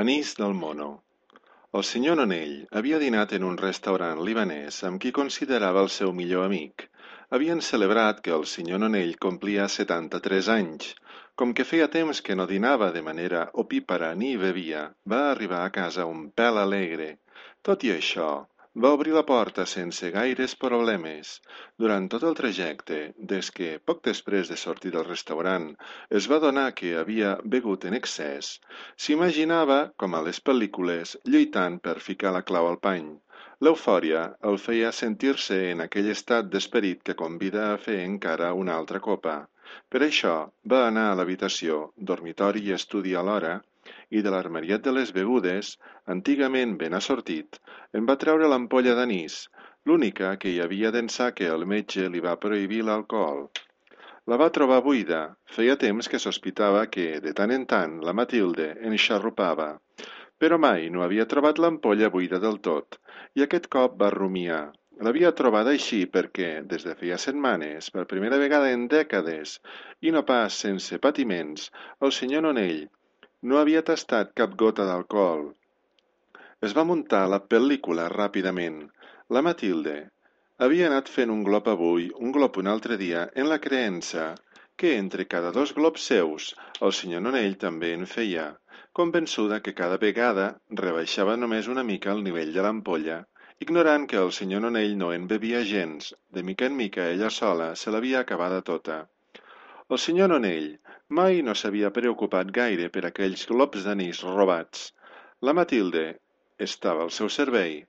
Anís del mono. El senyor Nonell havia dinat en un restaurant libanès amb qui considerava el seu millor amic. Havien celebrat que el senyor Nonell complia setanta-tres anys. Com que feia temps que no dinava de manera opípara ni bevia, va arribar a casa un pèl alegre. Tot i això, va obrir la porta sense gaires problemes. Durant tot el trajecte, des que, poc després de sortir del restaurant, es va donar que havia begut en excés, s'imaginava, com a les pel·lícules, lluitant per ficar la clau al pany. L'eufòria el feia sentir-se en aquell estat d'esperit que convida a fer encara una altra copa. Per això va anar a l'habitació, dormitori i estudi alhora, i de l'armariet de les begudes, antigament ben assortit, en va treure l'ampolla d'anís, l'única que hi havia d'ençà que el metge li va prohibir l'alcohol. La va trobar buida. Feia temps que sospitava que, de tant en tant, la Matilde enxarrupava. Però mai no havia trobat l'ampolla buida del tot, i aquest cop va rumiar. L'havia trobada així perquè, des de feia setmanes, per primera vegada en dècades, i no pas sense patiments, el senyor Nonell, no havia tastat cap gota d'alcohol. Es va muntar la pel·lícula ràpidament. La Matilde havia anat fent un glop avui, un glop un altre dia, en la creença que entre cada dos glops seus el senyor Nonell també en feia, convençuda que cada vegada rebaixava només una mica el nivell de l'ampolla, ignorant que el senyor Nonell no en bevia gens, de mica en mica ella sola se l'havia acabada tota. El senyor Nonell mai no s'havia preocupat gaire per aquells globs d'anís robats. La Matilde estava al seu servei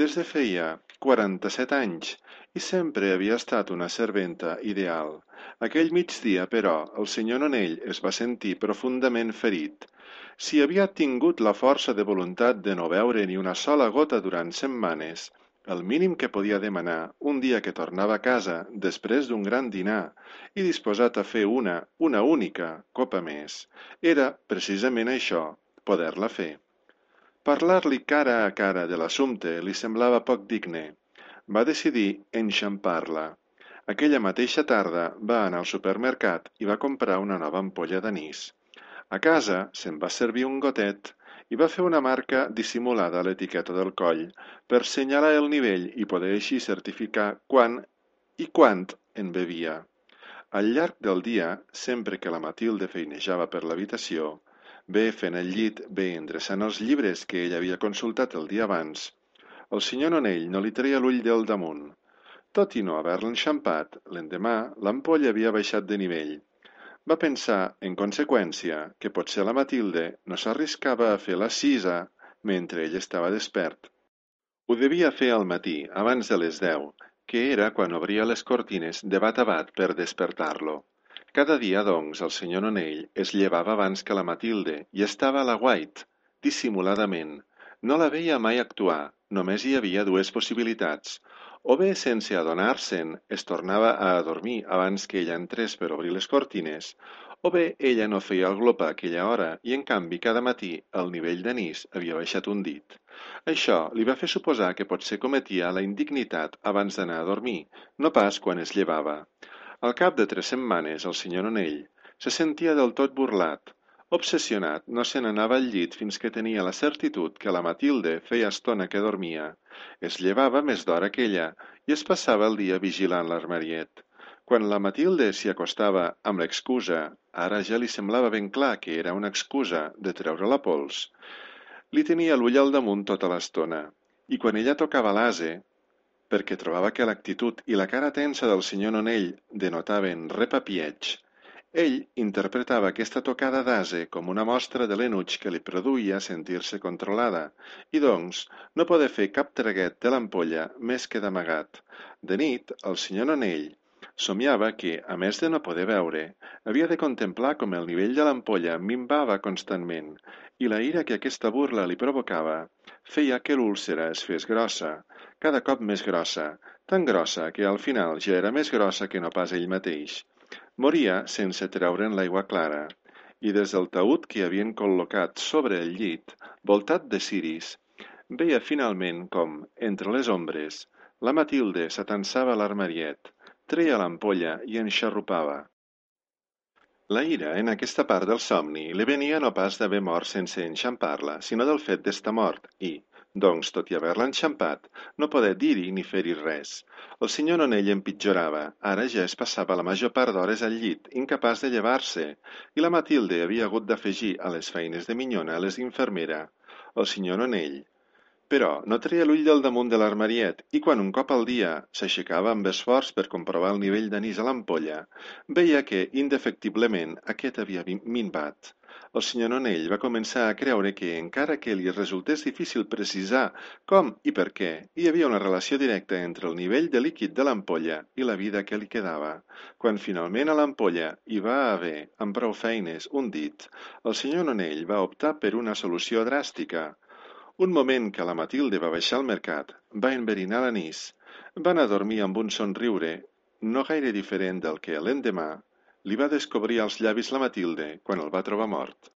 des de feia quaranta-set anys i sempre havia estat una serventa ideal. Aquell migdia, però, el senyor Nonell es va sentir profundament ferit. Si havia tingut la força de voluntat de no beure ni una sola gota durant setmanes, el mínim que podia demanar un dia que tornava a casa després d'un gran dinar i disposat a fer una, una única, copa més, era, precisament això, poder-la fer. Parlar-li cara a cara de l'assumpte li semblava poc digne. Va decidir enxampar-la. Aquella mateixa tarda va anar al supermercat i va comprar una nova ampolla d'anís. A casa se'n va servir un gotet i va fer una marca dissimulada a l'etiqueta del coll per senyalar el nivell i poder així certificar quan i quant en bevia. Al llarg del dia, sempre que la Matilde feinejava per l'habitació, bé fent el llit, bé endreçant els llibres que ell havia consultat el dia abans, el senyor Nonell no li treia l'ull del damunt. Tot i no haver-la enxampat, l'endemà l'ampolla havia baixat de nivell va pensar, en conseqüència, que potser la Matilde no s'arriscava a fer la sisa mentre ell estava despert. Ho devia fer al matí, abans de les deu, que era quan obria les cortines de bat a bat per despertar-lo. Cada dia, doncs, el senyor Nonell es llevava abans que la Matilde i estava a la White, dissimuladament. No la veia mai actuar, només hi havia dues possibilitats, o bé, sense adonar-se'n, es tornava a adormir abans que ella entrés per obrir les cortines, o bé ella no feia el glop a aquella hora i, en canvi, cada matí el nivell d'anís havia baixat un dit. Això li va fer suposar que potser cometia la indignitat abans d'anar a dormir, no pas quan es llevava. Al cap de tres setmanes, el senyor Onell se sentia del tot burlat, Obsessionat, no se n'anava al llit fins que tenia la certitud que la Matilde feia estona que dormia. Es llevava més d'hora que ella i es passava el dia vigilant l'armariet. Quan la Matilde s'hi acostava amb l'excusa, ara ja li semblava ben clar que era una excusa de treure la pols, li tenia l'ull al damunt tota l'estona, i quan ella tocava l'ase, perquè trobava que l'actitud i la cara tensa del senyor Nonell denotaven repapieig, ell interpretava aquesta tocada d'ase com una mostra de l'enuig que li produïa sentir-se controlada, i doncs no poder fer cap traguet de l'ampolla més que d'amagat. De nit, el senyor Nonell somiava que, a més de no poder veure, havia de contemplar com el nivell de l'ampolla minvava constantment, i la ira que aquesta burla li provocava feia que l'úlcera es fes grossa, cada cop més grossa, tan grossa que al final ja era més grossa que no pas ell mateix. Moria sense treure'n l'aigua clara, i des del taüt que havien col·locat sobre el llit, voltat de ciris, veia finalment com, entre les ombres, la Matilde s'atansava a l'armariet, treia l'ampolla i enxarrupava. La ira en aquesta part del somni li venia no pas d'haver mort sense enxampar-la, sinó del fet d'estar mort i, doncs, tot i haver-la enxampat, no poder dir-hi ni fer-hi res. El senyor Nonell empitjorava, ara ja es passava la major part d'hores al llit, incapaç de llevar-se, i la Matilde havia hagut d'afegir a les feines de minyona les d'infermera. El senyor Nonell, però no treia l'ull del damunt de l'armariet i quan un cop al dia s'aixecava amb esforç per comprovar el nivell d'anís a l'ampolla, veia que, indefectiblement, aquest havia minvat. El senyor Nonell va començar a creure que, encara que li resultés difícil precisar com i per què, hi havia una relació directa entre el nivell de líquid de l'ampolla i la vida que li quedava. Quan finalment a l'ampolla hi va haver, amb prou feines, un dit, el senyor Nonell va optar per una solució dràstica. Un moment que la Matilde va baixar al mercat, va enverinar l'anís, va anar a dormir amb un somriure no gaire diferent del que l'endemà li va descobrir als llavis la Matilde quan el va trobar mort.